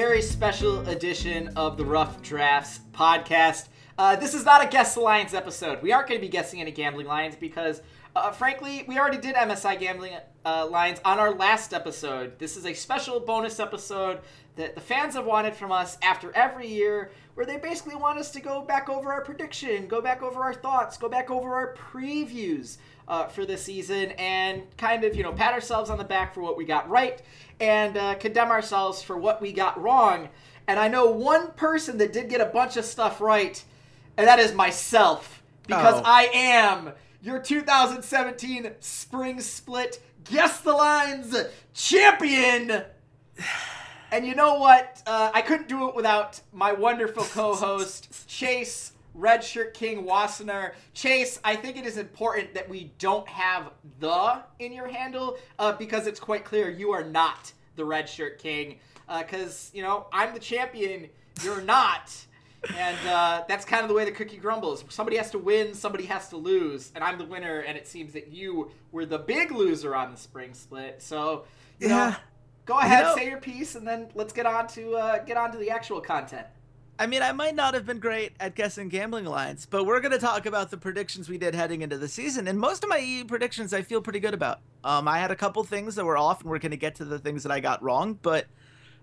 Very special edition of the Rough Drafts podcast. Uh, this is not a Guess Lions episode. We aren't going to be guessing any gambling lines because, uh, frankly, we already did MSI gambling uh, lines on our last episode. This is a special bonus episode that the fans have wanted from us after every year, where they basically want us to go back over our prediction, go back over our thoughts, go back over our previews uh, for the season, and kind of, you know, pat ourselves on the back for what we got right and uh, condemn ourselves for what we got wrong. And I know one person that did get a bunch of stuff right, and that is myself, because Oh. I am your 2017 Spring Split Guess the Lines champion. And you know what? Uh, I couldn't do it without my wonderful co-host Chase Redshirt King Wassenaar. Chase, I think it is important that we don't have the in your handle uh, because it's quite clear you are not the Redshirt King. Because you know I'm the champion, you're not. And uh, that's kind of the way the cookie crumbles. Somebody has to win, somebody has to lose, and I'm the winner. And it seems that you were the big loser on the spring split. So, you know, Yeah. Go ahead, know- say your piece, and then let's get on to uh, get on to the actual content. I mean, I might not have been great at guessing gambling lines, but we're going to talk about the predictions we did heading into the season. And most of my EU predictions I feel pretty good about. Um, I had a couple things that were off, and we're going to get to the things that I got wrong. But,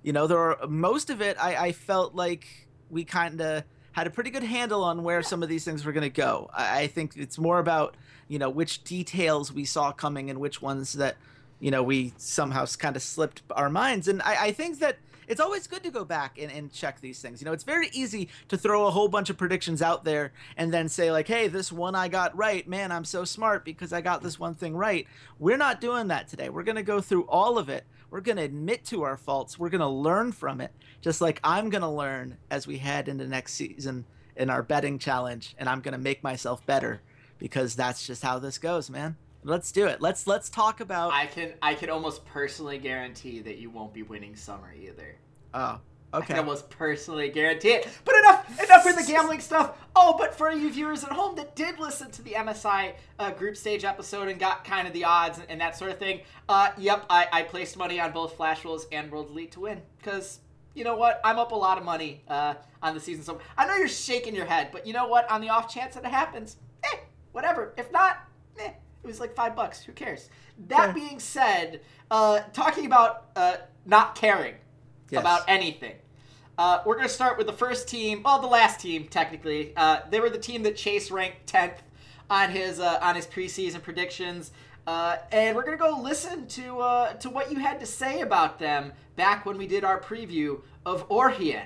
you know, there are most of it, I, I felt like we kind of had a pretty good handle on where some of these things were going to go. I, I think it's more about, you know, which details we saw coming and which ones that, you know, we somehow kind of slipped our minds. And I, I think that it's always good to go back and, and check these things. You know, it's very easy to throw a whole bunch of predictions out there and then say, like, hey, this one I got right. Man, I'm so smart because I got this one thing right. We're not doing that today. We're going to go through all of it. We're going to admit to our faults. We're going to learn from it, just like I'm going to learn as we head into next season in our betting challenge. And I'm going to make myself better because that's just how this goes, man. Let's do it. Let's let's talk about. I can I can almost personally guarantee that you won't be winning summer either. oh, okay. I can almost personally guarantee it. But enough enough with the gambling stuff. Oh, but for you viewers at home that did listen to the MSI uh, group stage episode and got kind of the odds and, and that sort of thing, uh, yep, I, I placed money on both Flash Wolves and World Elite to win because. You know what? I'm up a lot of money uh, on the season, so I know you're shaking your head, but you know what? On the off chance that it happens, eh, whatever. If not, eh, it was like five bucks. Who cares? That being said, uh, talking about uh, not caring Yes. about anything. Uh, we're going to start with the first team, well, the last team technically. Uh, they were the team that Chase ranked 10th on his uh, on his preseason predictions. Uh, and we're gonna go listen to uh, to what you had to say about them back when we did our preview of Origin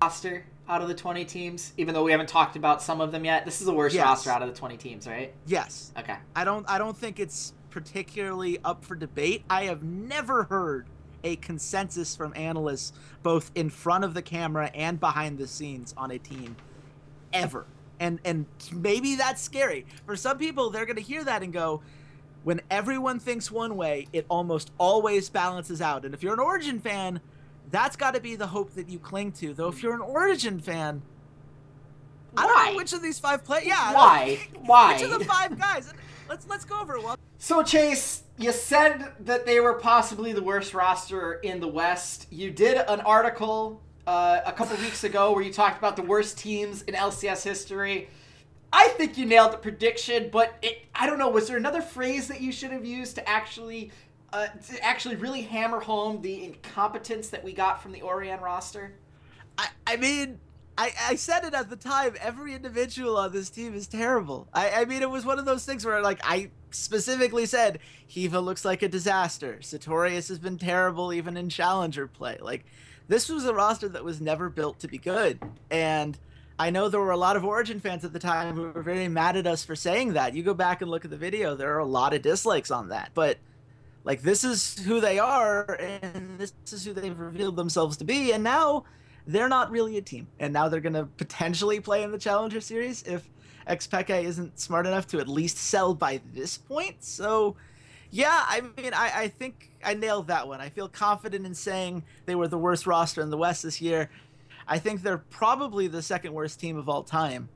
roster out of the 20 teams. Even though we haven't talked about some of them yet, this is the worst Yes. roster out of the 20 teams, right? Yes. Okay. I don't I don't think it's particularly up for debate. I have never heard a consensus from analysts both in front of the camera and behind the scenes on a team ever. And and maybe that's scary. For some people they're going to hear that and go when everyone thinks one way, it almost always balances out. And if you're an Origin fan, that's got to be the hope that you cling to. Though if you're an Origin fan, I don't know which of these five play. Yeah, Why? Why? Which of the five guys? Let's let's go over it. Well, So Chase, you said that they were possibly the worst roster in the West. You did an article uh, a couple weeks ago where you talked about the worst teams in LCS history. I think you nailed the prediction, but it, I don't know. Was there another phrase that you should have used to actually, uh, to actually really hammer home the incompetence that we got from the Origin roster? I, I mean, I, I said it at the time. Every individual on this team is terrible. I, I mean, it was one of those things where, like, I specifically said, Hiva looks like a disaster. Satorius has been terrible even in challenger play. Like, this was a roster that was never built to be good. And I know there were a lot of Origin fans at the time who were very mad at us for saying that. You go back and look at the video, there are a lot of dislikes on that. But like this is who they are and this is who they've revealed themselves to be and now they're not really a team. And now they're going to potentially play in the Challenger series if Xpeke isn't smart enough to at least sell by this point. So yeah, I mean, I, I think I nailed that one. I feel confident in saying they were the worst roster in the West this year. I think they're probably the second worst team of all time.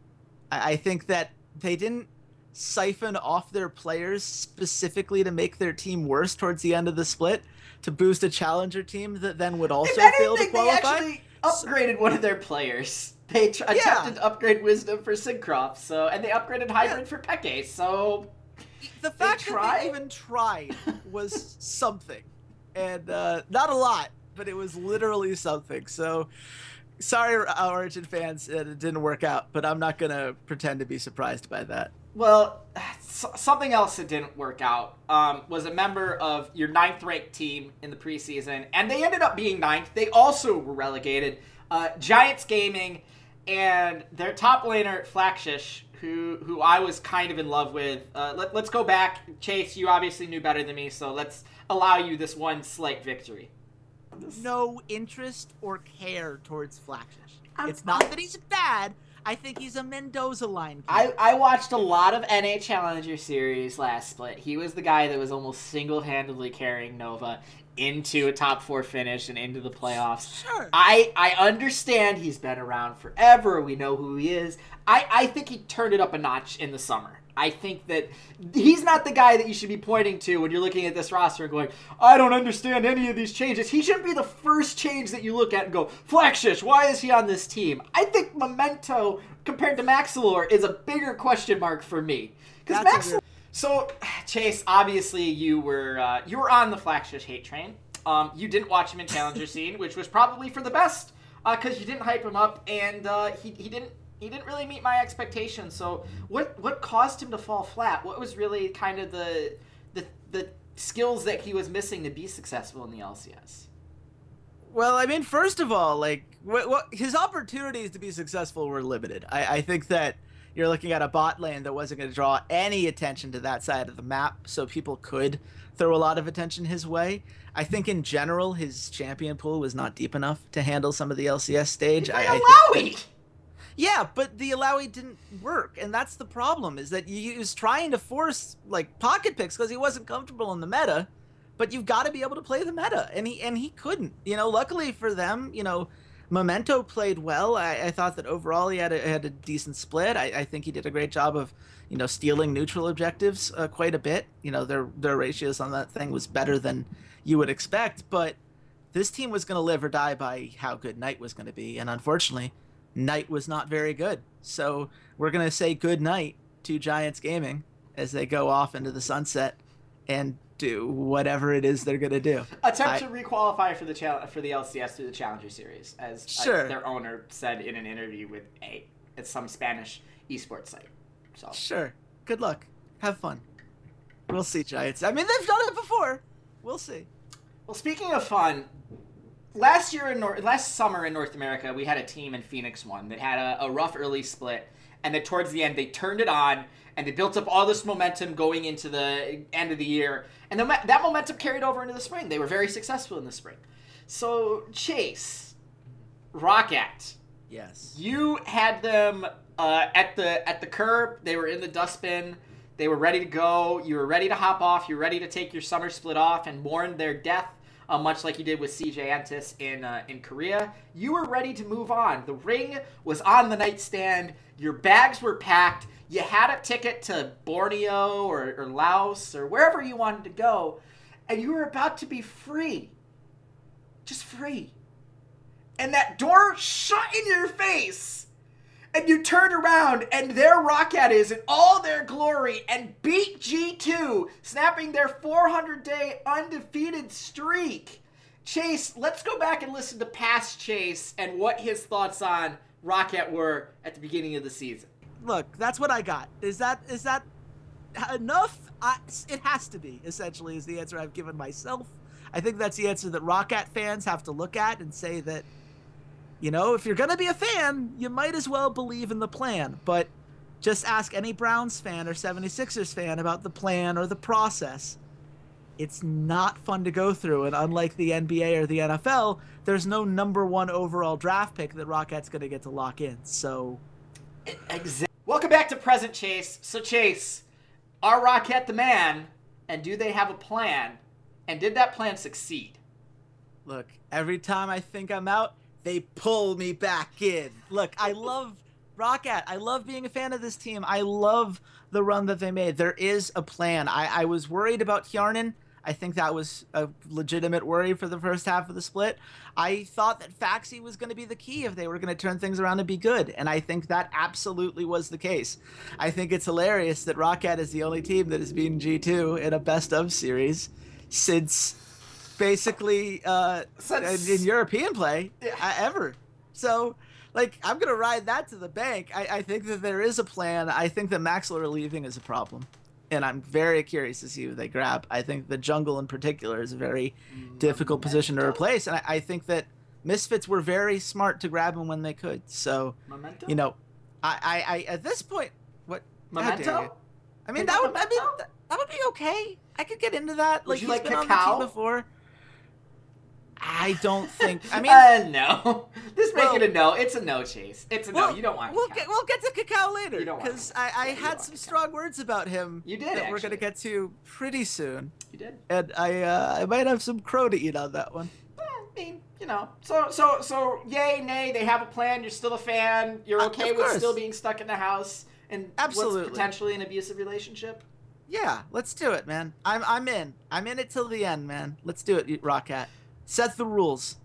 I, I think that they didn't siphon off their players specifically to make their team worse towards the end of the split to boost a challenger team that then would also anything, fail to qualify. They actually upgraded one of their players. They tr- yeah. attempted to upgrade Wisdom for Syncroft, so and they upgraded Hybrid yeah. for Peke. So the fact they that they even tried was something, and uh, not a lot, but it was literally something. So sorry, Origin fans, it didn't work out, but I'm not gonna pretend to be surprised by that. Well, something else that didn't work out um, was a member of your ninth ranked team in the preseason, and they ended up being ninth. They also were relegated. Uh, Giants Gaming and their top laner Flaxxish, who who I was kind of in love with. Uh, let, let's go back, Chase. You obviously knew better than me, so let's allow you this one slight victory no interest or care towards Flaxxish. It's not that he's bad. I think he's a Mendoza line. I, I watched a lot of NA Challenger Series last split. He was the guy that was almost single handedly carrying Nova into a top four finish and into the playoffs. Sure. I, I understand he's been around forever. We know who he is. I, I think he turned it up a notch in the summer. I think that he's not the guy that you should be pointing to when you're looking at this roster and going, I don't understand any of these changes. He shouldn't be the first change that you look at and go, Flaxxish, why is he on this team? I think Memento compared to Maxlore is a bigger question mark for me. Because Maxlore. So, Chase, obviously you were uh, you were on the Flaxxish hate train. Um, you didn't watch him in Challenger Scene, which was probably for the best because uh, you didn't hype him up and uh, he, he didn't he didn't really meet my expectations. So what what caused him to fall flat? What was really kind of the the the skills that he was missing to be successful in the LCS? Well, I mean, first of all, like what, what his opportunities to be successful were limited. I, I think that you're looking at a bot lane that wasn't going to draw any attention to that side of the map, so people could throw a lot of attention his way. I think in general his champion pool was not deep enough to handle some of the LCS stage. I, I think that, yeah, but the Illaoi didn't work, and that's the problem. Is that he was trying to force like pocket picks because he wasn't comfortable in the meta, but you've got to be able to play the meta, and he and he couldn't. You know, luckily for them, you know, Memento played well. I, I thought that overall he had a, had a decent split. I, I, think he did a great job of, you know, stealing neutral objectives uh, quite a bit. You know, their their ratios on that thing was better than you would expect, but this team was going to live or die by how good Knight was going to be, and unfortunately night was not very good. So we're going to say good night to Giants Gaming as they go off into the sunset and do whatever it is they're going to do. Attempt I, to requalify for the chal- for the LCS through the Challenger Series, as sure. uh, their owner said in an interview with a it's some Spanish esports site. So sure, good luck, have fun. We'll see, Giants. I mean, they've done it before. We'll see. Well, speaking of fun, last year in North, last summer in North America, we had a team in Phoenix One that had a, a rough early split, and then towards the end they turned it on and they built up all this momentum going into the end of the year, and then that momentum carried over into the spring. They were very successful in the spring. So Chase, ROCCAT, yes, you had them uh, at the at the curb. They were in the dustbin. They were ready to go. You were ready to hop off. You were ready to take your summer split off and mourn their death uh, much like you did with CJ Entus in uh, in Korea. You were ready to move on. The ring was on the nightstand. Your bags were packed. You had a ticket to Borneo or, or Laos or wherever you wanted to go, and you were about to be free. Just free. and that door shut in your face, and you turn around, and there Roccat is in all their glory and beat G2, snapping their 400 day undefeated streak. Chase, let's go back and listen to past Chase and what his thoughts on Roccat were at the beginning of the season. Look, that's what I got. Is that is that enough? I, it has to be. Essentially, is the answer I've given myself. I think that's the answer that Roccat fans have to look at and say that, you know, if you're gonna be a fan, you might as well believe in the plan. But just ask any Browns fan or 76ers fan about the plan or the process it's not fun to go through. And unlike the NBA or the NFL, there's no number one overall draft pick that Roccat's going to get to lock in. So. Exactly. Welcome back to Present Chase. So, Chase, are Roccat the man? And do they have a plan? And did that plan succeed? Look, every time I think I'm out, they pull me back in. Look, I love Roccat. I love being a fan of this team. I love the run that they made. There is a plan. I, I was worried about Hjarnan I think that was a legitimate worry for the first half of the split. I thought that Faxi was going to be the key if they were going to turn things around and be good, and I think that absolutely was the case. I think it's hilarious that Roccat is the only team that has been G2 in a best of series since basically uh, since... in, European play yeah. uh, ever. So like I'm gonna ride that to the bank. I, I think that there is a plan. I think that Maxlore leaving is a problem and I'm very curious to see who they grab. I think the jungle in particular is a very difficult position to replace, and I, I, think that Misfits were very smart to grab him when they could. So, Memento? you know, I, I, I at this point, what Memento? I mean, that would, I mean, that, that, would be okay. I could get into that. Would like he's like been Kakao? on the team before. I don't think. I mean, uh, no. Just make well, it a no. It's a no, Chase. It's a well, no. You don't want. We'll get we'll get to Kakao later because I, I had some strong words about him. You did. That actually. we're gonna get to pretty soon. You did. And I uh, I might have some crow to eat on that one. Well, I mean, you know, so so so yay nay. They have a plan. You're still a fan. You're uh, okay uh, with still being stuck in the house and absolutely what's potentially an abusive relationship. Yeah, let's do it, man. I'm I'm in. I'm in it till the end, man. Let's do it, Roccat. Set the rules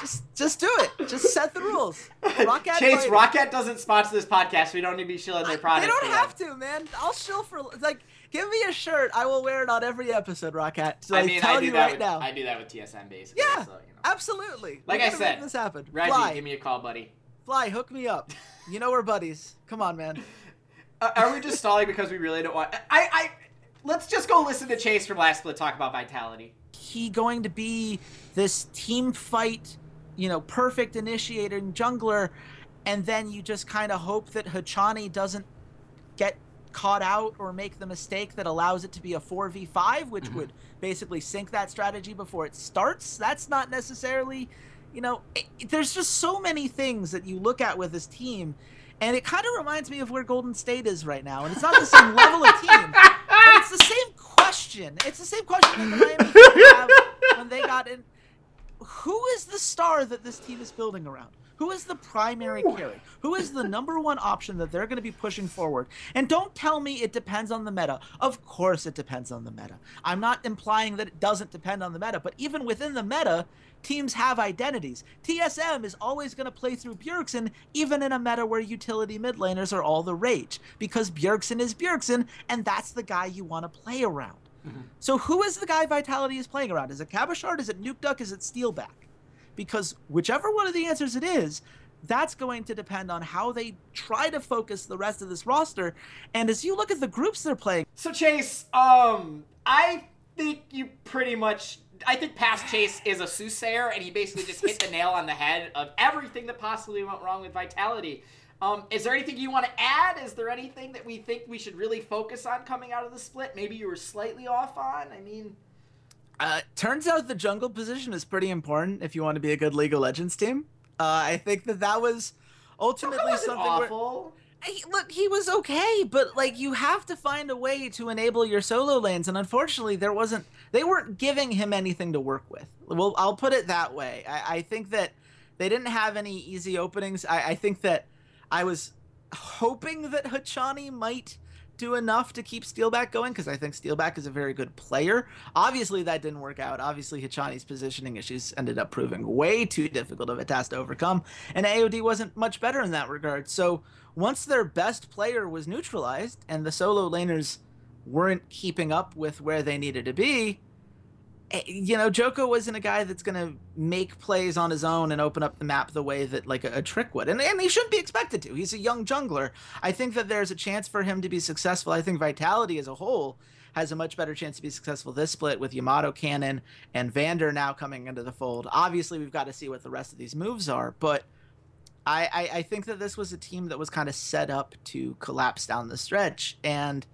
just, just do it. Just set the rules. Roccat Chase, Roccat doesn't sponsor this podcast. We don't need to be shilling their product. They don't have them. to, man. I'll shill for like. Give me a shirt. I will wear it on every episode, Roccat. So I mean, tell I do you that right with, now. I do that with TSM basically. Yeah, so, you know. absolutely. Like I said, this happened. Reggie, Fly. give me a call, buddy. Fly, hook me up. You know we're buddies. Come on, man. Uh, are we just stalling because we really don't want? I, I let's just go listen to Chase from last split talk about Vitality. He going to be this team fight, you know, perfect initiator and jungler, and then you just kind of hope that Hachani doesn't get caught out or make the mistake that allows it to be a 4v5, which mm-hmm. would basically sink that strategy before it starts. That's not necessarily, you know, it, there's just so many things that you look at with this team and it kind of reminds me of where Golden State is right now. And it's not the same level of team, the same question. It's the same question that the Miami Heat have when they got in. Who is the star that this team is building around? Who is the primary carry? Who is the number one option that they're going to be pushing forward? And don't tell me it depends on the meta. Of course it depends on the meta. I'm not implying that it doesn't depend on the meta, but even within the meta, teams have identities. TSM is always going to play through Bjergsen, even in a meta where utility mid laners are all the rage, because Bjergsen is Bjergsen, and that's the guy you want to play around. Mm-hmm. So who is the guy Vitality is playing around? Is it Cabochard? Is it Nukeduck? Is it Steelback? Because whichever one of the answers it is, that's going to depend on how they try to focus the rest of this roster. And as you look at the groups they're playing. So Chase, um, I think you pretty much I think past Chase is a soothsayer, and he basically just hit the nail on the head of everything that possibly went wrong with Vitality. Um, is there anything you want to add? Is there anything that we think we should really focus on coming out of the split? Maybe you were slightly off on. I mean, uh, turns out the jungle position is pretty important if you want to be a good League of Legends team. Uh, I think that that was ultimately something. Awful. Where, look, he was okay, but like you have to find a way to enable your solo lanes, and unfortunately, there wasn't. They weren't giving him anything to work with. Well, I'll put it that way. I, I think that they didn't have any easy openings. I, I think that I was hoping that Hachani might do enough to keep Steelback going because I think Steelback is a very good player. Obviously, that didn't work out. Obviously, Hachani's positioning issues ended up proving way too difficult of a task to overcome, and AOD wasn't much better in that regard. So once their best player was neutralized and the solo laners weren't keeping up with where they needed to be, Eh, you know, Djoko wasn't a guy that's going to make plays on his own and open up the map the way that like a, a, Trick would. And, and he shouldn't be expected to. He's a young jungler. I think that there's a chance for him to be successful. I think Vitality as a whole has a much better chance to be successful this split with Yamato Cannon and Vander now coming into the fold. Obviously, we've got to see what the rest of these moves are, but I, I, I think that this was a team that was kind of set up to collapse down the stretch, and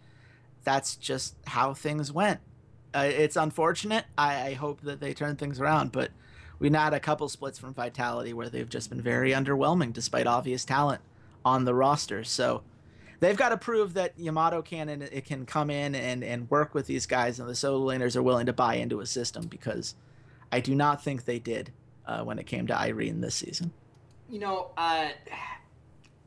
that's just how things went. Uh, it's unfortunate. I, I hope that they turn things around, but we had a couple splits from Vitality where they've just been very underwhelming despite obvious talent on the roster. So they've got to prove that Yamato can and it can come in and, and work with these guys, and the solo laners are willing to buy into a system because I do not think they did uh, when it came to Irene this season you know, uh,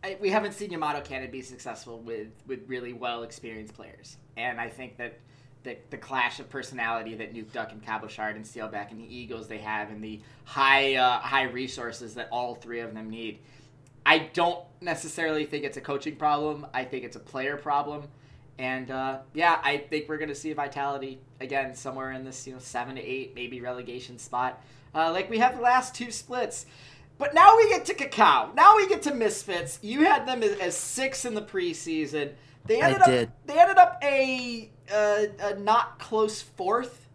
I, we haven't seen Yamato Cannon be successful with with really well experienced players, and I think that the, the clash of personality that Nuke Duck and Cabochard and Steelback and the egos they have and the high uh, high resources that all three of them need. I don't necessarily think it's a coaching problem. I think it's a player problem. And uh, yeah, I think we're going to see Vitality again somewhere in this you know seven to eight maybe relegation spot, uh, like we have the last two splits. But now we get to Kakao. Now we get to Misfits. You had them as, as six in the preseason. They ended I up did. they ended up a, a, a not close fourth.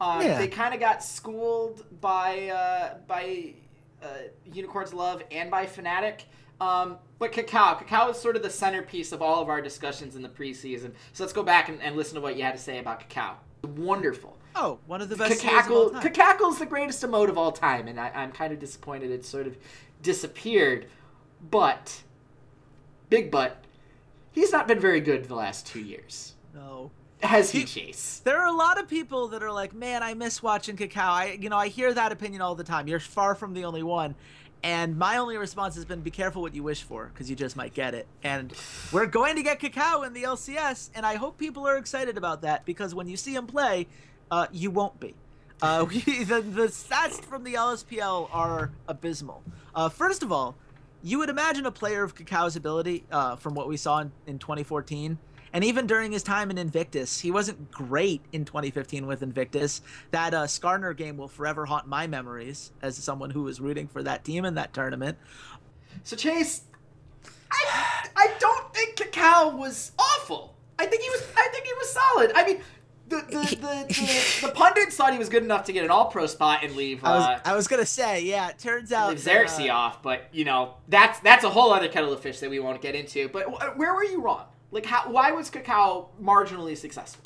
Um, yeah. They kind of got schooled by uh, by uh, Unicorns Love and by Fnatic. Um, but Kakao, Kakao is sort of the centerpiece of all of our discussions in the preseason. So let's go back and, and listen to what you had to say about Kakao. Wonderful. Oh, one of the best. Kakackle, Kakackle's the greatest emote of all time, and I, I'm kind of disappointed it sort of disappeared. But, big but, he's not been very good the last two years. No. Has he, Chase? There are a lot of people that are like, "Man, I miss watching Kakao. I, you know, I hear that opinion all the time. You're far from the only one. And my only response has been, "Be careful what you wish for, because you just might get it." And we're going to get Kakao in the LCS, and I hope people are excited about that because when you see him play, uh, you won't be. Uh, we, the, the stats from the LSPL are abysmal. Uh, first of all, you would imagine a player of Kakao's ability uh, from what we saw in, in 2014 and even during his time in Invictus, he wasn't great in 2015 with Invictus. That uh, Skarner game will forever haunt my memories as someone who was rooting for that team in that tournament. So Chase, I I don't think Kakao was awful. I think he was I think he was solid. I mean, the the, the, the, the, pundits thought he was good enough to get an all pro spot and leave. Uh, I, was, I was gonna say, yeah. It turns out leave Xerxes uh, off, but you know that's that's a whole other kettle of fish that we won't get into. But where were you wrong? Like, how? Why was Kakao marginally successful?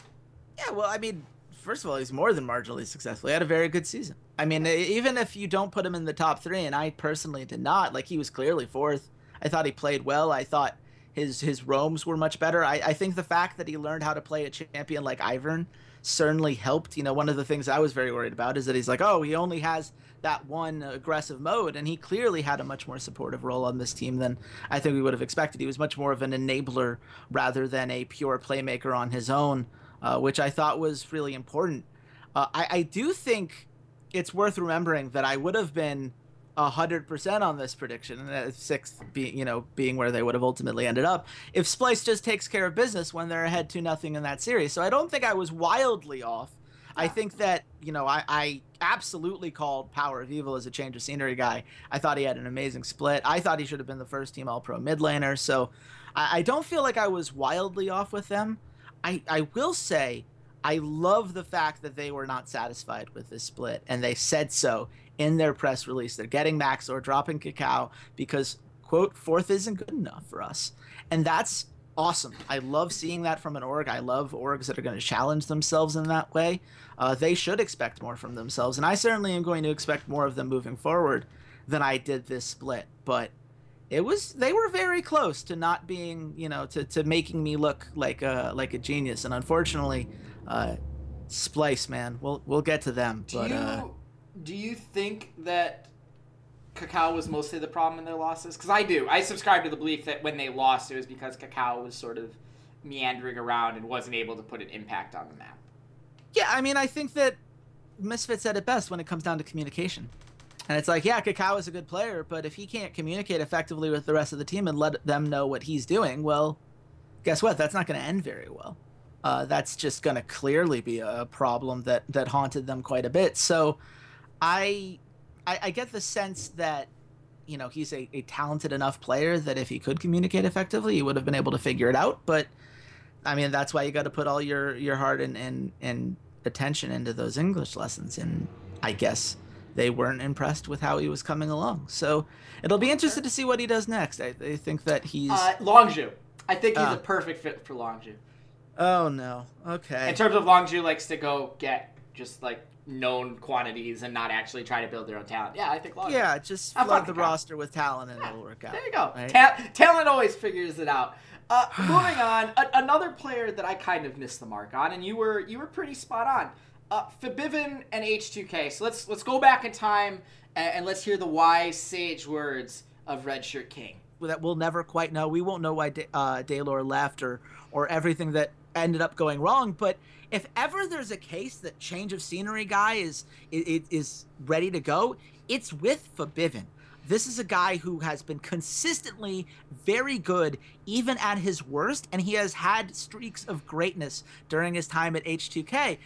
Yeah, well, I mean, first of all, he's more than marginally successful. He had a very good season. I mean, even if you don't put him in the top three, and I personally did not, like he was clearly fourth. I thought he played well. I thought his his roams were much better. I, I think the fact that he learned how to play a champion like Ivern certainly helped. You know, one of the things I was very worried about is that he's like, oh, he only has that one aggressive mode, and he clearly had a much more supportive role on this team than I think we would have expected. He was much more of an enabler rather than a pure playmaker on his own, uh, which I thought was really important. Uh, I, I do think it's worth remembering that I would have been hundred percent on this prediction, and uh, sixth being you know being where they would have ultimately ended up if Splyce just takes care of business when they're ahead two nothing in that series. So I don't think I was wildly off. I think that you know I, I absolutely called Power of Evil as a change of scenery guy. I thought he had an amazing split. I thought he should have been the first team All Pro mid laner. So I, I don't feel like I was wildly off with them. I I will say I love the fact that they were not satisfied with this split and they said so in their press release. They're getting Maxlore dropping Kakao because, quote, fourth isn't good enough for us. And that's awesome. I love seeing that from an org. I love orgs that are going to challenge themselves in that way. Uh, they should expect more from themselves. And I certainly am going to expect more of them moving forward than I did this split. But it was they were very close to not being you know to, to making me look like a like a genius and unfortunately uh Splyce man we'll we'll get to them but do you, uh do you think that Kakao was mostly the problem in their losses? Because I do. I subscribe to the belief that when they lost, it was because Kakao was sort of meandering around and wasn't able to put an impact on the map. Yeah, I mean, I think that Misfit said it best when it comes down to communication. And it's like, yeah, Kakao is a good player, but if he can't communicate effectively with the rest of the team and let them know what he's doing, well, guess what? That's not going to end very well. Uh, that's just going to clearly be a problem that that haunted them quite a bit. So, I, I, I get the sense that you know he's a, a talented enough player that if he could communicate effectively, he would have been able to figure it out. But I mean, that's why you got to put all your your heart and and and attention into those English lessons. And I guess they weren't impressed with how he was coming along. So it'll be interesting to see what he does next. I, I think that he's Uh, Longzhu. I think he's Ah. a perfect fit for Longzhu. oh no, okay, In terms of Longzhu likes to go get just like known quantities and not actually try to build their own talent. Yeah, I think Longzhu. yeah, just flood the Kakao. roster with talent and it'll work out. There you go. right? Ta- talent always figures it out. Uh, moving on, a- another player that I kind of missed the mark on, and you were you were pretty spot on. Uh, Febiven and H2K. So let's let's go back in time and, and let's hear the wise sage words of Redshirt King. that we'll never quite know. We won't know why Da- uh, Deilor left or or everything that ended up going wrong. But if ever there's a case that change of scenery guy is is, is ready to go, it's with Febiven. This is a guy who has been consistently very good, even at his worst, and he has had streaks of greatness during his time at H2K.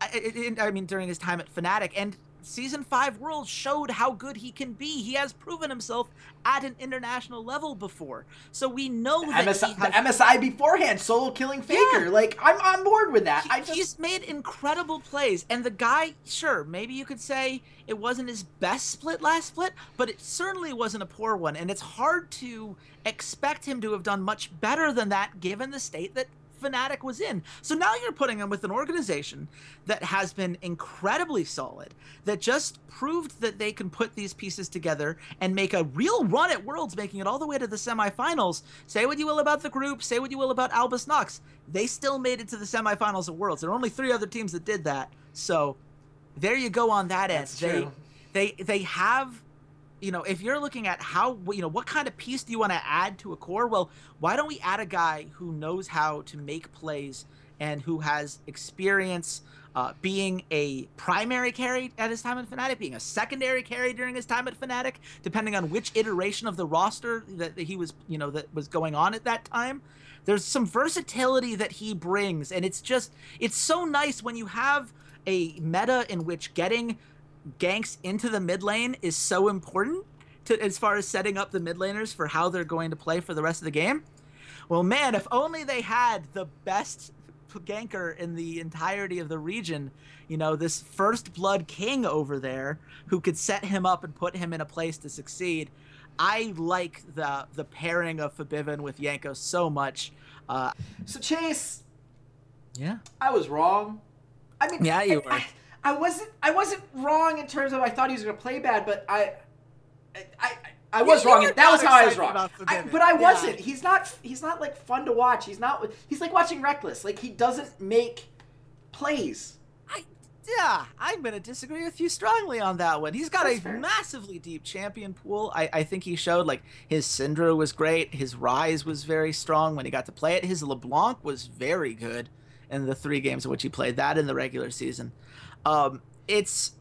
I, I, I mean, during his time at Fnatic, and season five Worlds showed how good he can be. He has proven himself at an international level before, so we know that MSI, he the. MSI beforehand, solo killing Faker. Yeah. Like I'm on board with that. he- I just he's made incredible plays, and the guy, sure, maybe you could say it wasn't his best split last split, but it certainly wasn't a poor one, and it's hard to expect him to have done much better than that given the state that Fnatic was in. So now you're putting him with an organization that has been incredibly solid, that just proved that they can put these pieces together and make a real run at Worlds, making it all the way to the semifinals. Say what you will about the group, say what you will about Albus NoX. They still made it to the semifinals of Worlds. There are only three other teams that did that. So there you go on that end. That's They they they have you know, if you're looking at how, you know, what kind of piece do you want to add to a core? Well, why don't we add a guy who knows how to make plays and who has experience uh, being a primary carry at his time at Fnatic, being a secondary carry during his time at Fnatic, depending on which iteration of the roster that he was, you know, that was going on at that time. There's some versatility that he brings, and it's just, it's so nice when you have a meta in which getting ganks into the mid lane is so important to as far as setting up the mid laners for how they're going to play for the rest of the game. Well, man, if only they had the best ganker in the entirety of the region, you know, this first blood king over there who could set him up and put him in a place to succeed. I like the the pairing of Febiven with Yanko so much. Uh, so Chase. yeah. I was wrong. I mean, Yeah, you I, were. I, I wasn't. I wasn't wrong in terms of I thought he was going to play bad, but I, I, I, I was you wrong. That was how I was wrong. I, but I Yeah. wasn't. He's not. He's not like fun to watch. He's not. He's like watching Reckless. Like he doesn't make plays. I yeah, I'm gonna disagree with you strongly on that one. He's got That's a fair. massively deep champion pool. I, I think he showed like his Syndra was great, his Ryze was very strong when he got to play it. His LeBlanc was very good in the three games in which he played that in the regular season. Um, it's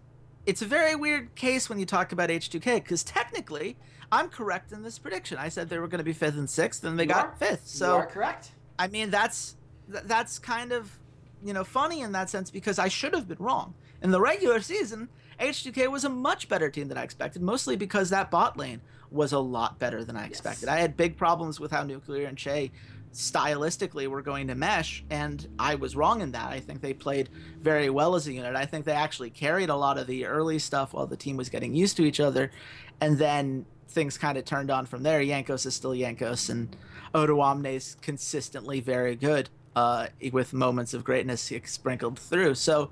it's a very weird case when you talk about H2K because technically I'm correct in this prediction. I said they were going to be fifth and sixth, and they You got are. fifth. you So are correct. I mean, that's th- that's kind of you know funny in that sense because I should have been wrong. In the regular season, H2K was a much better team than I expected, mostly because that bot lane was a lot better than I expected. I had big problems with how Nuclear and Chei stylistically were going to mesh, and I was wrong in that. I think they played very well as a unit. I think they actually carried a lot of the early stuff while the team was getting used to each other, and then things kind of turned on from there. Jankos is still Jankos, and Odoamne is consistently very good, uh, with moments of greatness sprinkled through. So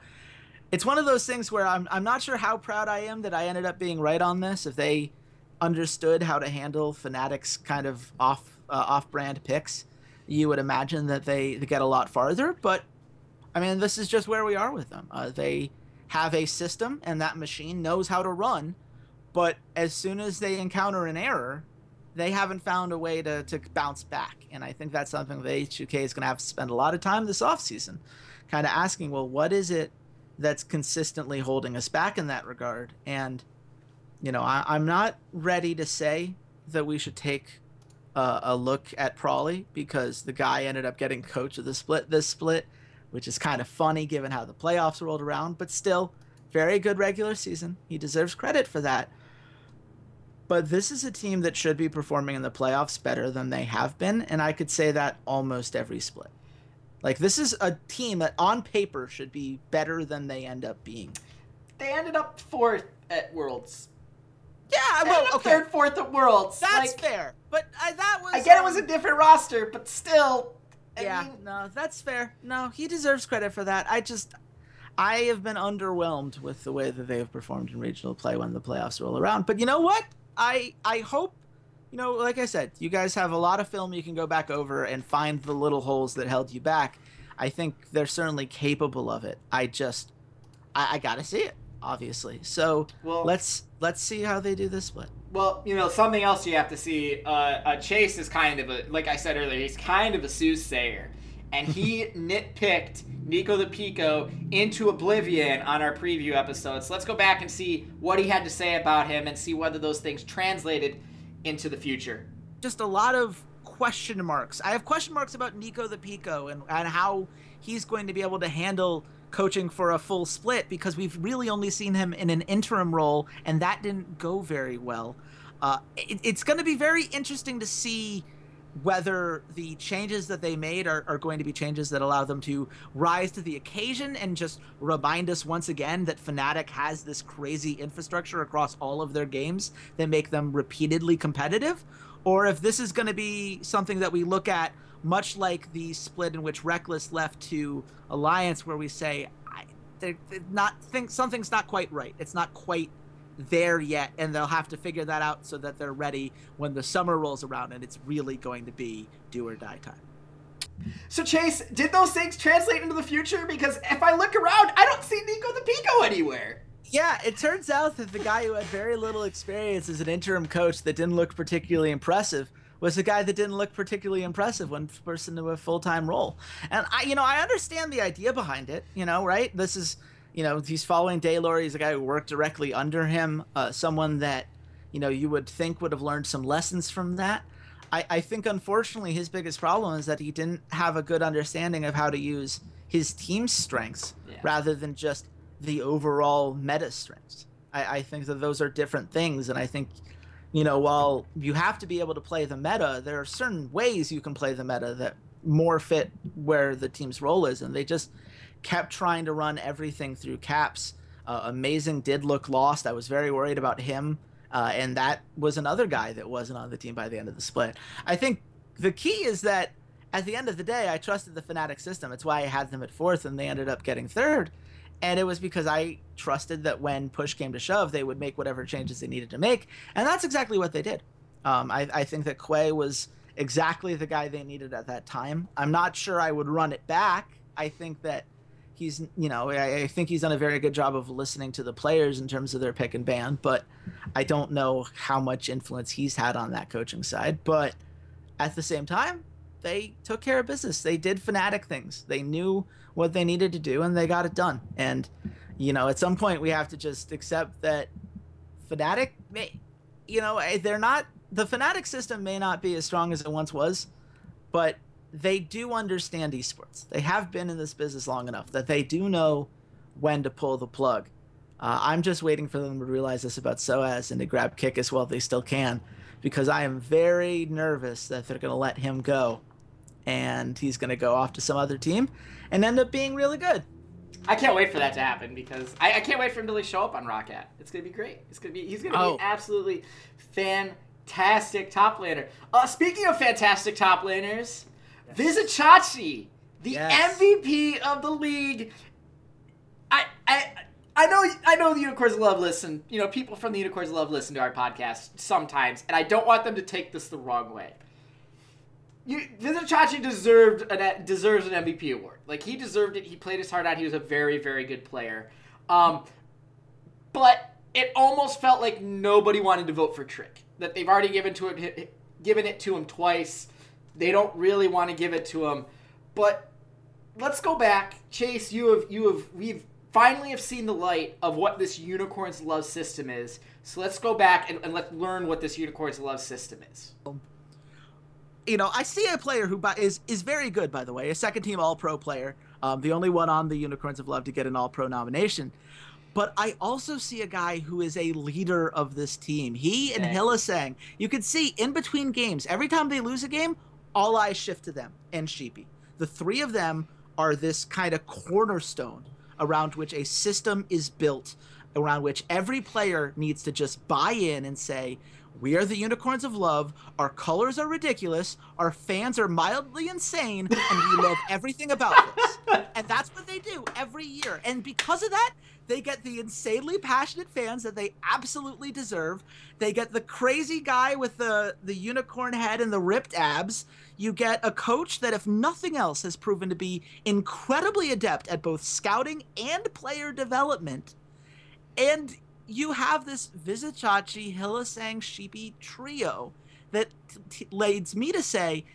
it's one of those things where I'm I'm not sure how proud I am that I ended up being right on this. If they understood how to handle Fnatic's kind of off uh, off-brand picks, you would imagine that they, they get a lot farther. But I mean, this is just where we are with them. Uh, they have a system, and that machine knows how to run. But as soon as they encounter an error, they haven't found a way to, to bounce back. And I think that's something the H2K is going to have to spend a lot of time this offseason kind of asking, well, what is it that's consistently holding us back in that regard? And, you know, I, am not ready to say that we should take uh, a look at Pr0lly because the guy ended up getting coach of the split this split, which is kind of funny given how the playoffs rolled around, but still, very good regular season. He deserves credit for that. But this is a team that should be performing in the playoffs better than they have been, and I could say that almost every split. Like this is a team that on paper should be better than they end up being. They ended up fourth at Worlds. Yeah, well, okay. third, fourth at Worlds. That's like, fair, but I, that was. Again, um, it was a um, different roster, but still. I yeah, mean, no, that's fair. No, he deserves credit for that. I just, I have been underwhelmed with the way that they have performed in regional play when the playoffs roll around. But you know what? I I hope you know, like I said, you guys have a lot of film you can go back over and find the little holes that held you back. I think they're certainly capable of it. I just I, I gotta see it, obviously. So well, let's let's see how they do this split. Well, you know, something else you have to see. Uh, uh, Chase is kind of a, like I said earlier, he's kind of a soothsayer, and he nitpicked Nico the Pico into oblivion on our preview episode. So let's go back and see what he had to say about him and see whether those things translated into the future. Just a lot of question marks. I have question marks about Nico the Pico and, and how he's going to be able to handle coaching for a full split because we've really only seen him in an interim role and that didn't go very well. Uh, it, it's going to be very interesting to see whether the changes that they made are, are going to be changes that allow them to rise to the occasion and just remind us once again that Fnatic has this crazy infrastructure across all of their games that make them repeatedly competitive, or if this is going to be something that we look at much like the split in which Reckless left to Alliance, where we say, they're, they're not think something's not quite right. It's not quite there yet, and they'll have to figure that out so that they're ready when the summer rolls around and it's really going to be do or die time. So Chase, did those things translate into the future? Because if I look around, I don't see Nico the Pico anywhere. Yeah, it turns out that the guy who had very little experience as an interim coach that didn't look particularly impressive was a guy that didn't look particularly impressive when first into a full time role. And I, you know, I understand the idea behind it. You know, right? This is you know, he's following Deilor. He's a guy who worked directly under him, uh, someone that, you know, you would think would have learned some lessons from that. I, I think, unfortunately, his biggest problem is that he didn't have a good understanding of how to use his team's strengths yeah. rather than just the overall meta strengths. I, I think that those are different things. And I think, you know, while you have to be able to play the meta, there are certain ways you can play the meta that more fit where the team's role is. And they just, kept trying to run everything through Caps. Uh, Amazing did look lost. I was very worried about him. Uh, and that was another guy that wasn't on the team by the end of the split. I think the key is that at the end of the day, I trusted the Fnatic system. It's why I had them at fourth and they ended up getting third. And it was because I trusted that when push came to shove, they would make whatever changes they needed to make. And that's exactly what they did. Um, I, I think that Quay was exactly the guy they needed at that time. I'm not sure I would run it back. I think that he's you know I, I, think he's done a very good job of listening to the players in terms of their pick and ban but i don't know how much influence he's had on that coaching side but at the same time they took care of business they did Fnatic things they knew what they needed to do and they got it done and you know at some point we have to just accept that Fnatic may you know eh, they're not the Fnatic system may not be as strong as it once was but they do understand esports. They have been in this business long enough that they do know when to pull the plug. Uh, I'm just waiting for them to realize this about Soaz and to grab Kick as well. they still can, because I am very nervous that they're going to let him go, and he's going to go off to some other team and end up being really good. I can't wait for that to happen because I, I can't wait for him to show up on Roccat. It's gonna be great. It's gonna be he's gonna oh. be absolutely fantastic top laner. Uh, speaking of fantastic top laners, Vizicsacsi, the yes. MVP of the league. I I I know I know the unicorns love listen. You know, people from the unicorns love listen to our podcast sometimes, and I don't want them to take this the wrong way. You, Vizicsacsi deserved an deserves an MVP award. Like he deserved it. He played his heart out. He was a very very good player. Um, but it almost felt like nobody wanted to vote for Trick. That they've already given to it given it to him twice. They don't really want to give it to him. But let's go back. Chase, you have you have we've finally have seen the light of what this Unicorns Love system is. So let's go back and, and let's learn what this Unicorns Love system is. You know, I see a player who is is very good, by the way, a second team All Pro player, um, the only one on the Unicorns of Love to get an All Pro nomination. But I also see a guy who is a leader of this team. He and Hylissang, you can see in between games, every time they lose a game, all eyes shift to them and Sheepy. The three of them are this kind of cornerstone around which a system is built, around which every player needs to just buy in and say, we are the unicorns of love. Our colors are ridiculous. Our fans are mildly insane, and we love everything about this. And that's what they do every year. And because of that, they get the insanely passionate fans that they absolutely deserve. They get the crazy guy with the the unicorn head and the ripped abs. You get a coach that, if nothing else, has proven to be incredibly adept at both scouting and player development. And you have this Vizicsacsi, Hylissang, Sheepy trio that t- leads me to say,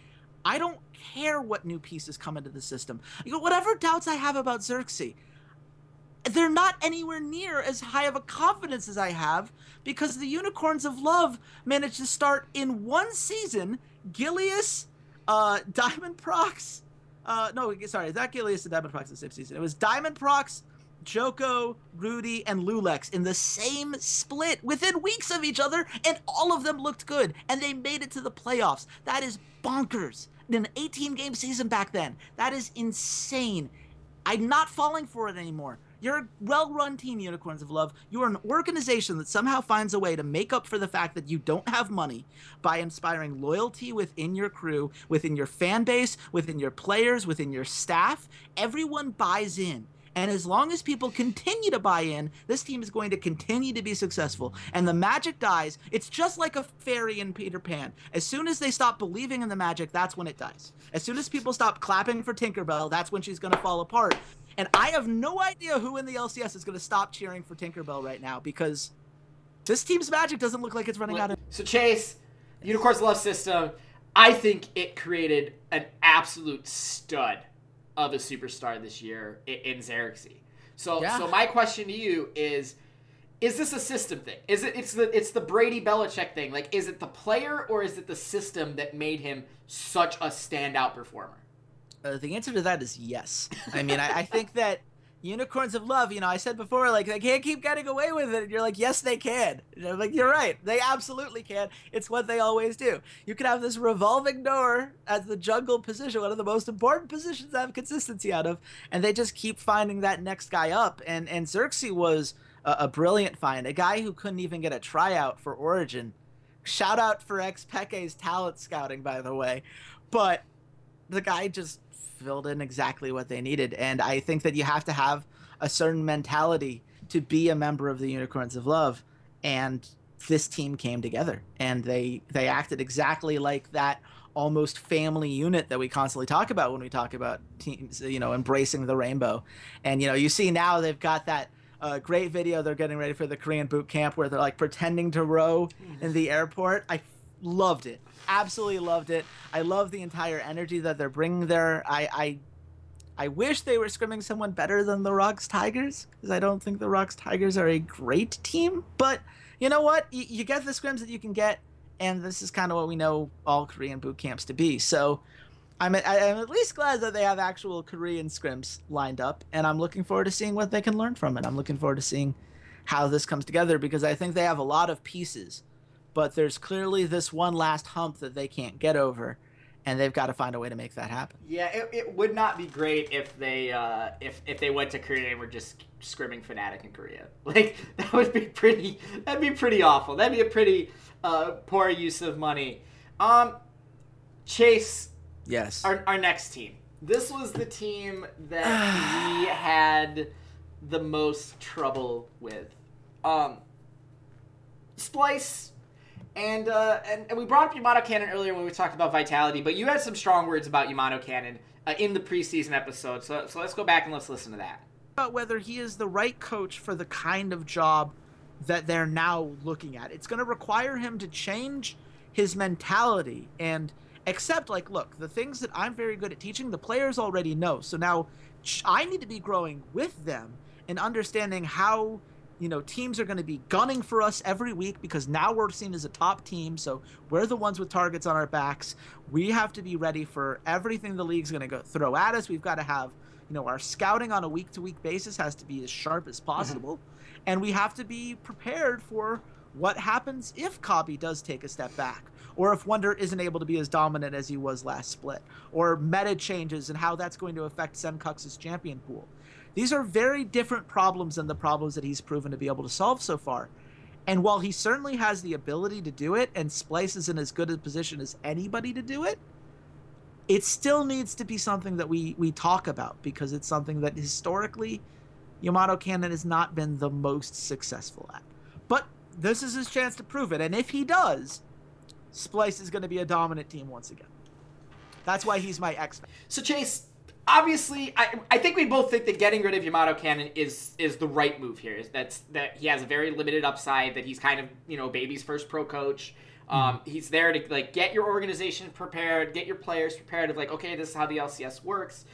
I don't care what new pieces come into the system. You know, whatever doubts I have about Xerxes, they're not anywhere near as high of a confidence as I have because the Unicorns of Love managed to start in one season Gilius, uh, Diamond Prox. Uh, no, sorry, is that Gilius and Diamond Prox the same season. It was Diamond Prox, Djoko, Rudy, and Lulex in the same split within weeks of each other, and all of them looked good, and they made it to the playoffs. That is bonkers. In an 18 game season back then, that is insane. I'm not falling for it anymore. You're a well run team, Unicorns of Love. You are an organization that somehow finds a way to make up for the fact that you don't have money by inspiring loyalty within your crew, within your fan base, within your players, within your staff. Everyone buys in. And as long as people continue to buy in, this team is going to continue to be successful. And the magic dies. It's just like a fairy in Peter Pan. As soon as they stop believing in the magic, that's when it dies. As soon as people stop clapping for Tinkerbell, that's when she's going to fall apart. And I have no idea who in the LCS is going to stop cheering for Tinkerbell right now because this team's magic doesn't look like it's running out of. So, Chase, Unicorns Love System, I think it created an absolute stud of a superstar this year in Xerxes. So, yeah. so my question to you is is this a system thing? Is it it's the it's the Brady Belichick thing? Like is it the player or is it the system that made him such a standout performer? Uh, the answer to that is yes. I mean, I, I, think that unicorns of love. You know, I said before, like they can't keep getting away with it. And you're like, yes, they can. And like, you're right. They absolutely can. It's what they always do. You can have this revolving door as the jungle position, one of the most important positions to have consistency out of, and they just keep finding that next guy up. And and Xerxes was a, a brilliant find, a guy who couldn't even get a tryout for Origin. Shout out for Xpeke's talent scouting, by the way, but the guy just filled in exactly what they needed. And I think that you have to have a certain mentality to be a member of the Unicorns of Love. And this team came together and they they acted exactly like that almost family unit that we constantly talk about when we talk about teams, you know, embracing the rainbow. And you know, you see now they've got that uh, great video they're getting ready for the Korean boot camp where they're like pretending to row in the airport. I loved it absolutely loved it. I love the entire energy that they're bringing there. I, I, I wish they were scrimming someone better than the ROX Tigers because I don't think the ROX Tigers are a great team. But you know what? You, you get the scrims that you can get, and this is kind of what we know all Korean boot camps to be. So. I'm at, I'm at least glad that they have actual Korean scrims lined up, and I'm looking forward to seeing what they can learn from it. I'm looking forward to seeing how this comes together because I think they have a lot of pieces but there's clearly this one last hump that they can't get over and they've got to find a way to make that happen. Yeah, it, it would not be great if they uh, if if they went to Korea and were just scrimming Fnatic in Korea. Like that would be pretty that'd be pretty awful. That'd be a pretty uh, poor use of money. Um, Chase. Yes. Our our next team. This was the team that we had the most trouble with. Um, Splyce and, uh, and, and we brought up Yamato Cannon earlier when we talked about vitality, but you had some strong words about Yamato Cannon uh, in the preseason episode. So so let's go back and let's listen to that. About whether he is the right coach for the kind of job that they're now looking at. It's going to require him to change his mentality and accept like look the things that i'm very good at teaching the players already know so now i need to be growing with them and understanding how you know teams are going to be gunning for us every week because now we're seen as a top team so we're the ones with targets on our backs. We have to be ready for everything the league's going to go throw at us. We've got to have you know our scouting on a week to week basis has to be as sharp as possible mm-hmm. and we have to be prepared for what happens if Kobbe does take a step back or if Wonder isn't able to be as dominant as he was last split or meta changes and how that's going to affect Sencux's champion pool these are very different problems than the problems that he's proven to be able to solve so far. And while he certainly has the ability to do it, and Splyce is in as good a position as anybody to do it, it still needs to be something that we we talk about because it's something that historically Yamato Cannon has not been the most successful at. But this is his chance to prove it, and if he does, Splyce is going to be a dominant team once again. That's why he's my X. So Chase, obviously, I, I think we both think that getting rid of Yamato Cannon is is the right move here. Is that's that he has a very limited upside. That he's kind of you know baby's first pro coach. Um, mm-hmm. He's there to like get your organization prepared, get your players prepared. Of like, okay, this is how the LCS works.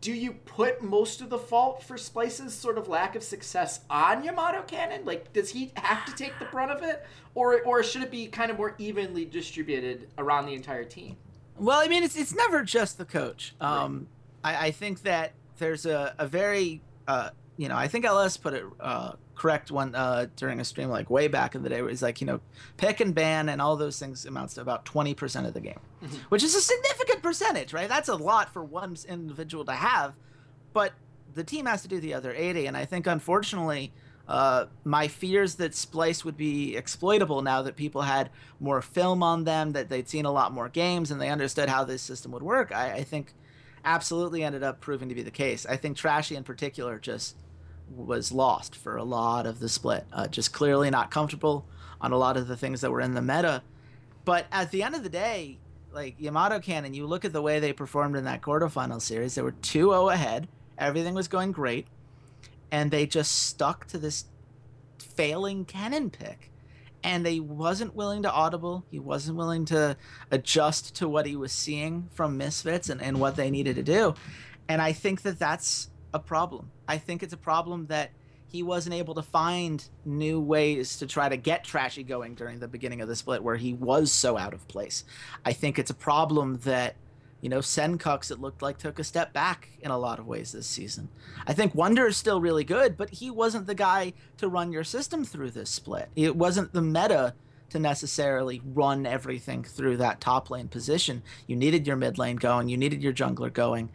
Do you put most of the fault for Splyce's sort of lack of success on Yamato Cannon? Like, does he have to take the brunt of it, or or should it be kind of more evenly distributed around the entire team? Well, I mean, it's it's never just the coach. Um, I, I think that there's a, a very uh, you know I think LS put it uh, correct one uh, during a stream like way back in the day where it's like you know pick and ban and all those things amounts to about 20% of the game mm-hmm. which is a significant percentage right that's a lot for one individual to have but the team has to do the other 80 and I think unfortunately uh, my fears that Splyce would be exploitable now that people had more film on them, that they'd seen a lot more games, and they understood how this system would work. I, I think absolutely ended up proving to be the case. I think Trashy in particular just was lost for a lot of the split. Uh, just clearly not comfortable on a lot of the things that were in the meta. But at the end of the day, like Yamato Cannon, you look at the way they performed in that quarterfinal series, they were 2 0 ahead. Everything was going great. And they just stuck to this failing cannon pick and he wasn't willing to audible. He wasn't willing to adjust to what he was seeing from Misfits and, and what they needed to do. And I think that that's a problem. I think it's a problem that he wasn't able to find new ways to try to get Trashy going during the beginning of the split where he was so out of place. I think it's a problem that you know, Sencux, it looked like took a step back in a lot of ways this season. I think Wonder is still really good, but he wasn't the guy to run your system through this split. It wasn't the meta to necessarily run everything through that top lane position. You needed your mid lane going, you needed your jungler going,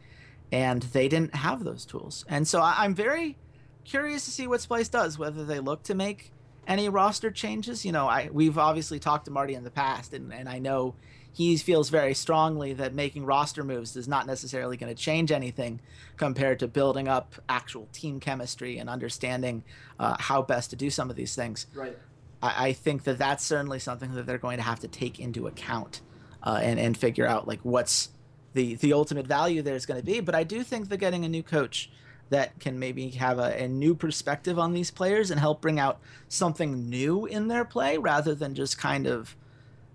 and they didn't have those tools. And so I- I'm very curious to see what Splyce does, whether they look to make any roster changes. You know, I we've obviously talked to Marty in the past, and, and I know he feels very strongly that making roster moves is not necessarily going to change anything compared to building up actual team chemistry and understanding uh, how best to do some of these things. Right. I, I, think that that's certainly something that they're going to have to take into account uh, and and figure out like what's the the ultimate value there is going to be. But I do think that getting a new coach that can maybe have a, a, new perspective on these players and help bring out something new in their play rather than just kind of,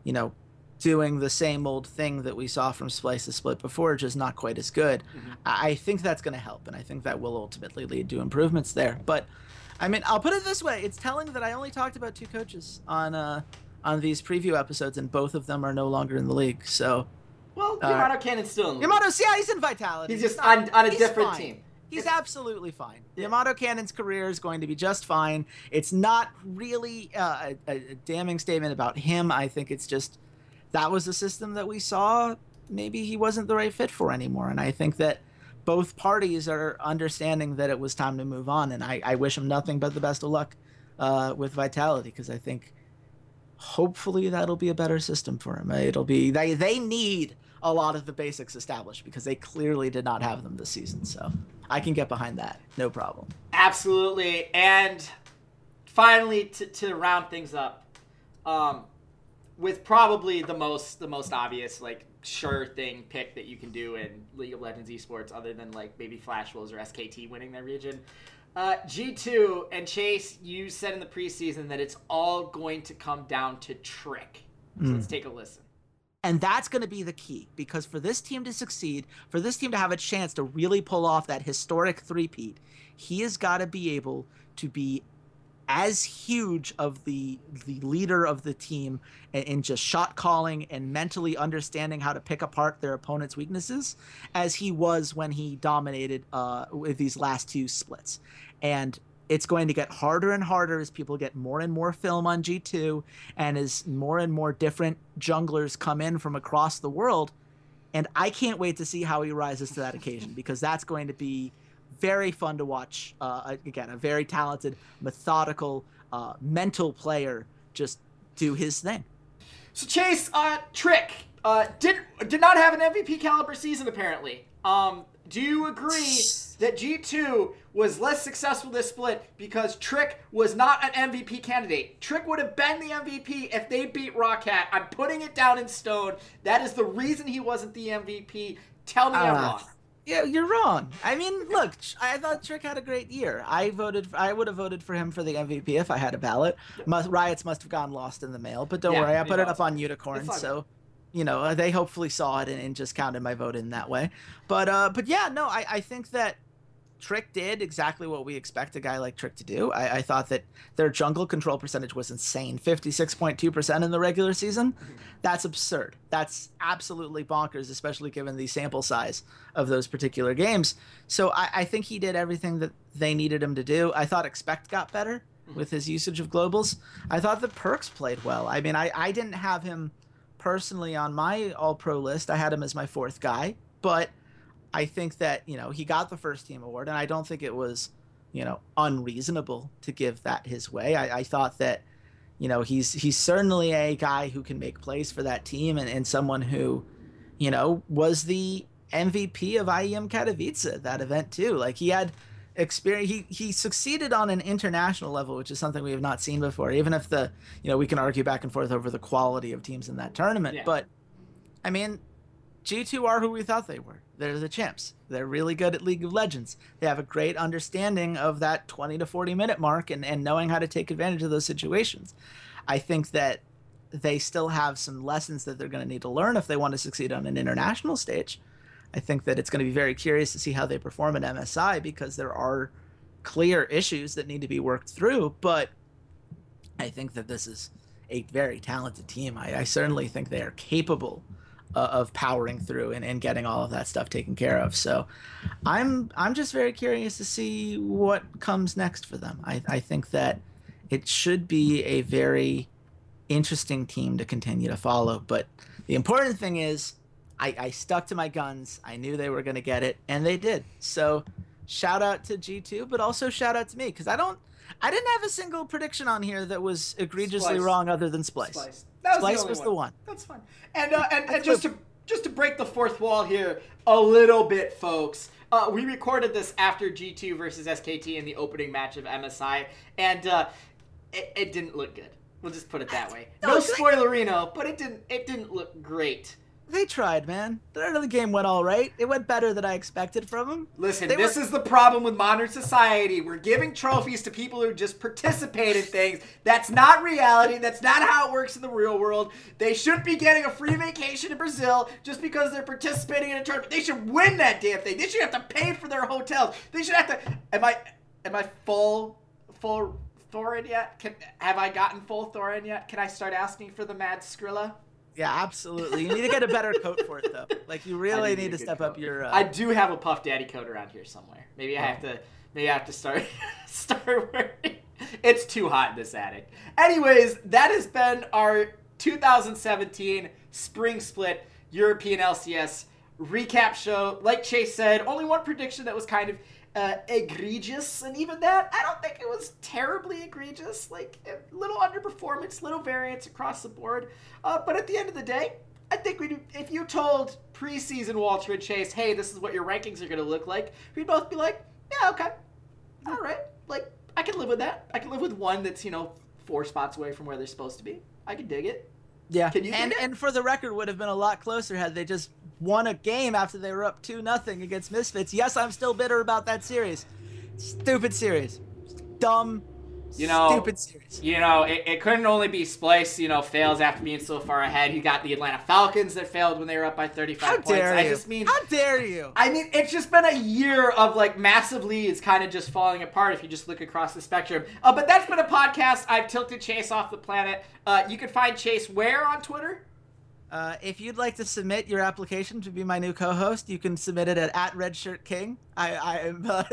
you know, doing the same old thing that we saw from Splyce to Split before, just not quite as good. Mm-hmm. I think that's going to help, and I think that will ultimately lead to improvements there. But I mean, I'll put it this way: it's telling that I only talked about two coaches on uh, on these preview episodes, and both of them are no longer in the league. So, well, uh, Yamato uh, Cannon's still in the Yamato, yeah, he's in Vitality. He's just he's not, on, on a different fine. team. He's absolutely fine. Yeah. Yamato Cannon's career is going to be just fine. It's not really uh, a, a damning statement about him. I think it's just that was a system that we saw maybe he wasn't the right fit for anymore. And I think that both parties are understanding that it was time to move on. And I, I wish him nothing but the best of luck uh, with Vitality because I think hopefully that'll be a better system for him. It'll be they they need a lot of the basics established because they clearly did not have them this season. So I can get behind that, no problem. Absolutely. And finally, to, to round things up, um, with probably the most the most obvious like sure thing pick that you can do in League of Legends esports, other than like maybe Flash Wolves or SKT winning their region. Uh, G2 and Chase, you said in the preseason that it's all going to come down to Trick So mm. let's take a listen. And that's going to be the key because for this team to succeed, for this team to have a chance to really pull off that historic three-peat, he has got to be able to be as huge of the the leader of the team in, just shot calling and mentally understanding how to pick apart their opponent's weaknesses as he was when he dominated uh, with these last two splits. And it's going to get harder and harder as people get more and more film on G2 and as more and more different junglers come in from across the world. And I can't wait to see how he rises to that occasion because that's going to be very fun to watch. Uh, again, a very talented, methodical, uh, mental player just do his thing. So Chase, uh, Trick uh, did did not have an MVP caliber season apparently. Um, do you agree that G2 was less successful this split because Trick was not an MVP candidate? Trick would have been the MVP if they beat Roccat. I'm putting it down in stone. That is the reason he wasn't the MVP. Tell me uh, I'm wrong. Yeah, you're wrong. I mean, look, I thought Trick had a great year. I voted. I would have voted for him for the MVP if I had a ballot. Must, riots must have gone lost in the mail, but don't yeah, worry, I put it up on Unikrn, so you know they hopefully saw it and, and, just counted my vote in that way. But uh, but yeah, no, I, I think that Trick did exactly what we expect a guy like Trick to do. I, I thought that their jungle control percentage was insane 56.2% in the regular season. That's absurd. That's absolutely bonkers, especially given the sample size of those particular games. So I, I think he did everything that they needed him to do. I thought Expect got better mm-hmm. with his usage of globals. I thought the Perkz played well. I mean, I, I didn't have him personally on my all pro list. I had him as my fourth guy, but I think that you know he got the first team award, and I don't think it was you know unreasonable to give that his way. I, I thought that you know he's he's certainly a guy who can make plays for that team, and, and someone who you know was the MVP of IEM Katowice that event too. Like he had experience he he succeeded on an international level which is something we have not seen before even if the you know we can argue back and forth over the quality of teams in that tournament yeah. but i mean G2 are who we thought they were. They're the champs. They're really good at League of Legends. They have a great understanding of that 20 to 40 minute mark and, and knowing how to take advantage of those situations. I think that they still have some lessons that they're going to need to learn if they want to succeed on an international stage. I think that it's going to be very curious to see how they perform at MSI because there are clear issues that need to be worked through. But I think that this is a very talented team. I, I certainly think they are capable uh, of powering through and, and getting all of that stuff taken care of. So I'm I'm just very curious to see what comes next for them. I, I think that it should be a very interesting team to continue to follow. But the important thing is I, I stuck to my guns. I knew they were gonna get it, and they did. So shout out to G2, but also shout out to me because I don't I didn't have a single prediction on here that was egregiously Splyce. wrong other than Splice. Splyce. That was, Splyce the, was one. the one. That's fine. And uh, and, and just to just to break the fourth wall here a little bit, folks. Uh, we recorded this after G2 versus SKT in the opening match of MSI, and uh, it, it, didn't look good. We'll just put it that way. No, no spoilerino, but it didn't it didn't look great they tried, man. The end of the game went all right. It went better than I expected from them. Listen, they this were... is the problem with modern society. We're giving trophies to people who just participate in things. That's not reality. That's not how it works in the real world. They shouldn't be getting a free vacation to Brazil just because they're participating in a tournament. They should win that damn thing. They should have to pay for their hotels. They should have to. Am I? Am I full? Full Thorin yet? Can, have I gotten full Thorin yet? Can I start asking for the Mad Skrilla? Yeah, absolutely. You need to get a better coat for it though. Like you really need, need to step coat. up your. Uh... I do have a Puff Daddy coat around here somewhere. Maybe I have to. Maybe I have to start start wearing. It's too hot in this attic. Anyways, that has been our 2017 spring split European LCS recap show. Like Chase said, only one prediction that was kind of uh, egregious, and even that, I don't think it was terribly egregious. Like a little underperformance, little variance across the board. Uh, but at the end of the day, I think we if you told preseason Walter and Chase, hey, this is what your rankings are going to look like, we'd both be like, yeah, okay, all right, like I can live with that. I can live with one that's you know four spots away from where they're supposed to be. I can dig it. Yeah, can you? And and for the record, would have been a lot closer had they just won a game after they were up two nothing against Misfits. Yes, I'm still bitter about that series. Stupid series. Dumb, You know, Stupid series. You know, it, it couldn't only be Splyce, you know, fails after being so far ahead. You got the Atlanta Falcons that failed when they were up by 35 How points. dare I you? just mean, How dare you? I mean, it's just been a year of like massive leads kind of just falling apart if you just look across the spectrum. Uh, but that's been a podcast. I've tilted Chase off the planet. Uh, you can find Chase where on Twitter? Uh, if you'd like to submit your application to be my new co-host, you can submit it at, at Redshirt King. I, I am uh,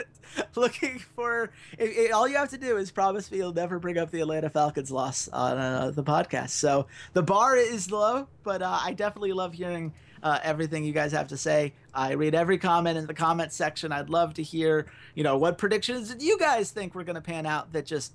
looking for. It, it- all you have to do is promise me you'll never bring up the Atlanta Falcons loss on uh, the podcast. So the bar is low, but uh, I definitely love hearing uh, everything you guys have to say. I read every comment in the comment section. I'd love to hear, you know, what predictions you guys think were going to pan out that just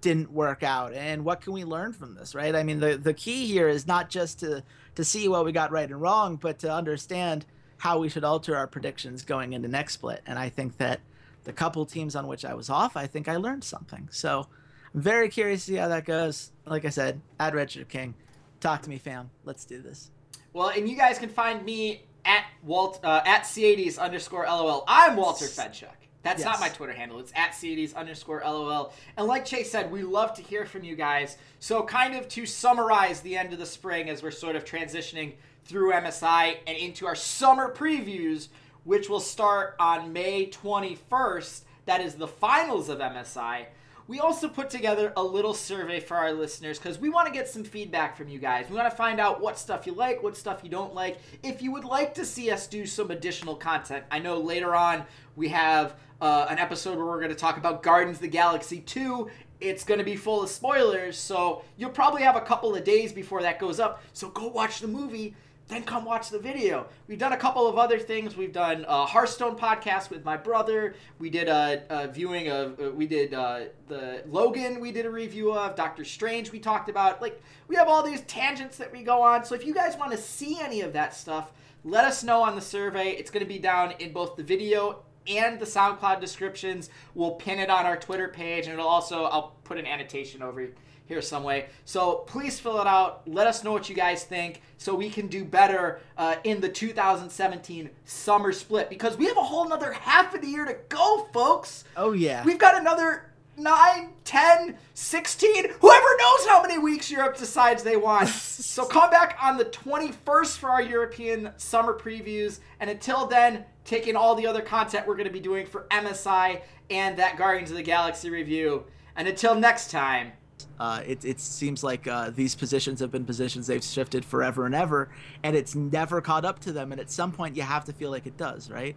didn't work out and what can we learn from this right? I mean the the key here is not just to to see what we got right and wrong but to understand how we should alter our predictions going into next split. And i think that the couple teams on which i was off i think i learned something. So i'm very curious to see how that goes. Like i said at redshirt king. Talk to me fam. Let's do this. Well, and you guys can find me at Walt uh, at C80s underscore LOL. I'm Walter Fedchuk. That's not my Twitter handle. It's at C80s underscore LOL. And like Chase said, we love to hear from you guys. So, kind of to summarize the end of the spring as we're sort of transitioning through MSI and into our summer previews, which will start on May 21st. That is the finals of MSI. We also put together a little survey for our listeners because we want to get some feedback from you guys. We want to find out what stuff you like, what stuff you don't like. If you would like to see us do some additional content, I know later on we have uh, an episode where we're going to talk about Guardians of the Galaxy 2. It's going to be full of spoilers, so you'll probably have a couple of days before that goes up. So go watch the movie then come watch the video. We've done a couple of other things. We've done a Hearthstone podcast with my brother. We did a, a viewing of, uh, we did uh, the Logan, we did a review of. Doctor Strange, we talked about. Like, we have all these tangents that we go on. So if you guys want to see any of that stuff, let us know on the survey. It's going to be down in both the video and the SoundCloud descriptions. We'll pin it on our Twitter page, and it'll also, I'll put an annotation over here some way. So please fill it out. Let us know what you guys think so we can do better uh, in the 2017 summer split because we have a whole nother half of the year to go, folks. oh yeah We've got another 9, 10, 16, whoever knows how many weeks Europe decides they want. so come back on the 21st for our European summer previews. And until then, take in all the other content we're going to be doing for MSI and that Guardians of the Galaxy review. And until next time, Uh, it, it seems like uh, these positions have been positions they've shifted forever and ever, and it's never caught up to them. And at some point, you have to feel like it does, right?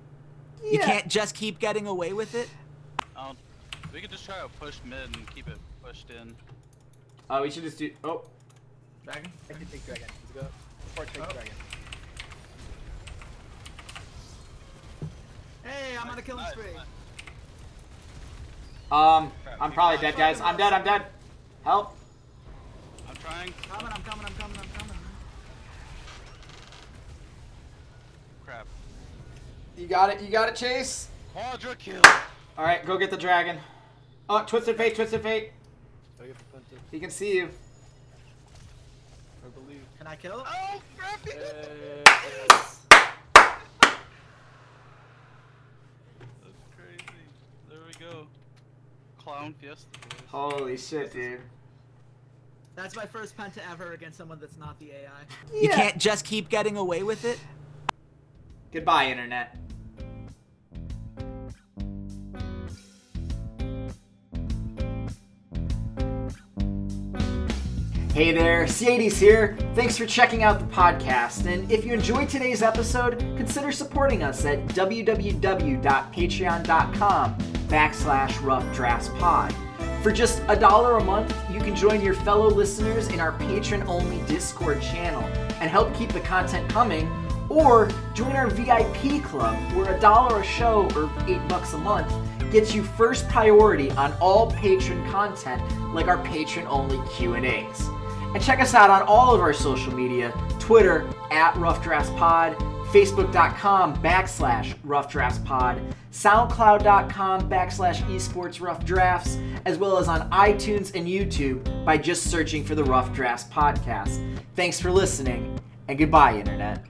Yeah. You can't just keep getting away with it. Um, we could just try to push mid and keep it pushed in. Oh, we should just do. Oh, Dragon. I can take dragon. Let's go. Or take Oh. dragon. Hey, I'm on a killing Nice, spree. um, I'm probably dead, guys. I'm dead. I'm dead. Help! I'm trying. I'm coming, I'm coming, I'm coming, I'm coming. Crap. You got it. You got it, Chase. Quadra kill. All right, go get the dragon. Oh, twisted fate, twisted fate. Do I get the punted? He can see you. I believe. Can I kill? Oh, crap. That's crazy. There we go. Clown fiesta. boys. Holy shit, dude. That's my first penta ever against someone that's not the AI. Yeah. You can't just keep getting away with it. Goodbye, internet. Hey there, C80s here. Thanks for checking out the podcast. And if you enjoyed today's episode, consider supporting us at www.patreon.com backslash rough pod. For just a dollar a month, you can join your fellow listeners in our patron only Discord channel and help keep the content coming or join our VIP club where a dollar a show or eight bucks a month gets you first priority on all patron content like our patron only Q&As. And check us out on all of our social media, Twitter at Rough Drafts Pod, Facebook.com backslash Rough Drafts Pod, SoundCloud.com backslash Esports Rough Drafts, as well as on iTunes and YouTube by just searching for the Rough Drafts Podcast. Thanks for listening, and goodbye, Internet.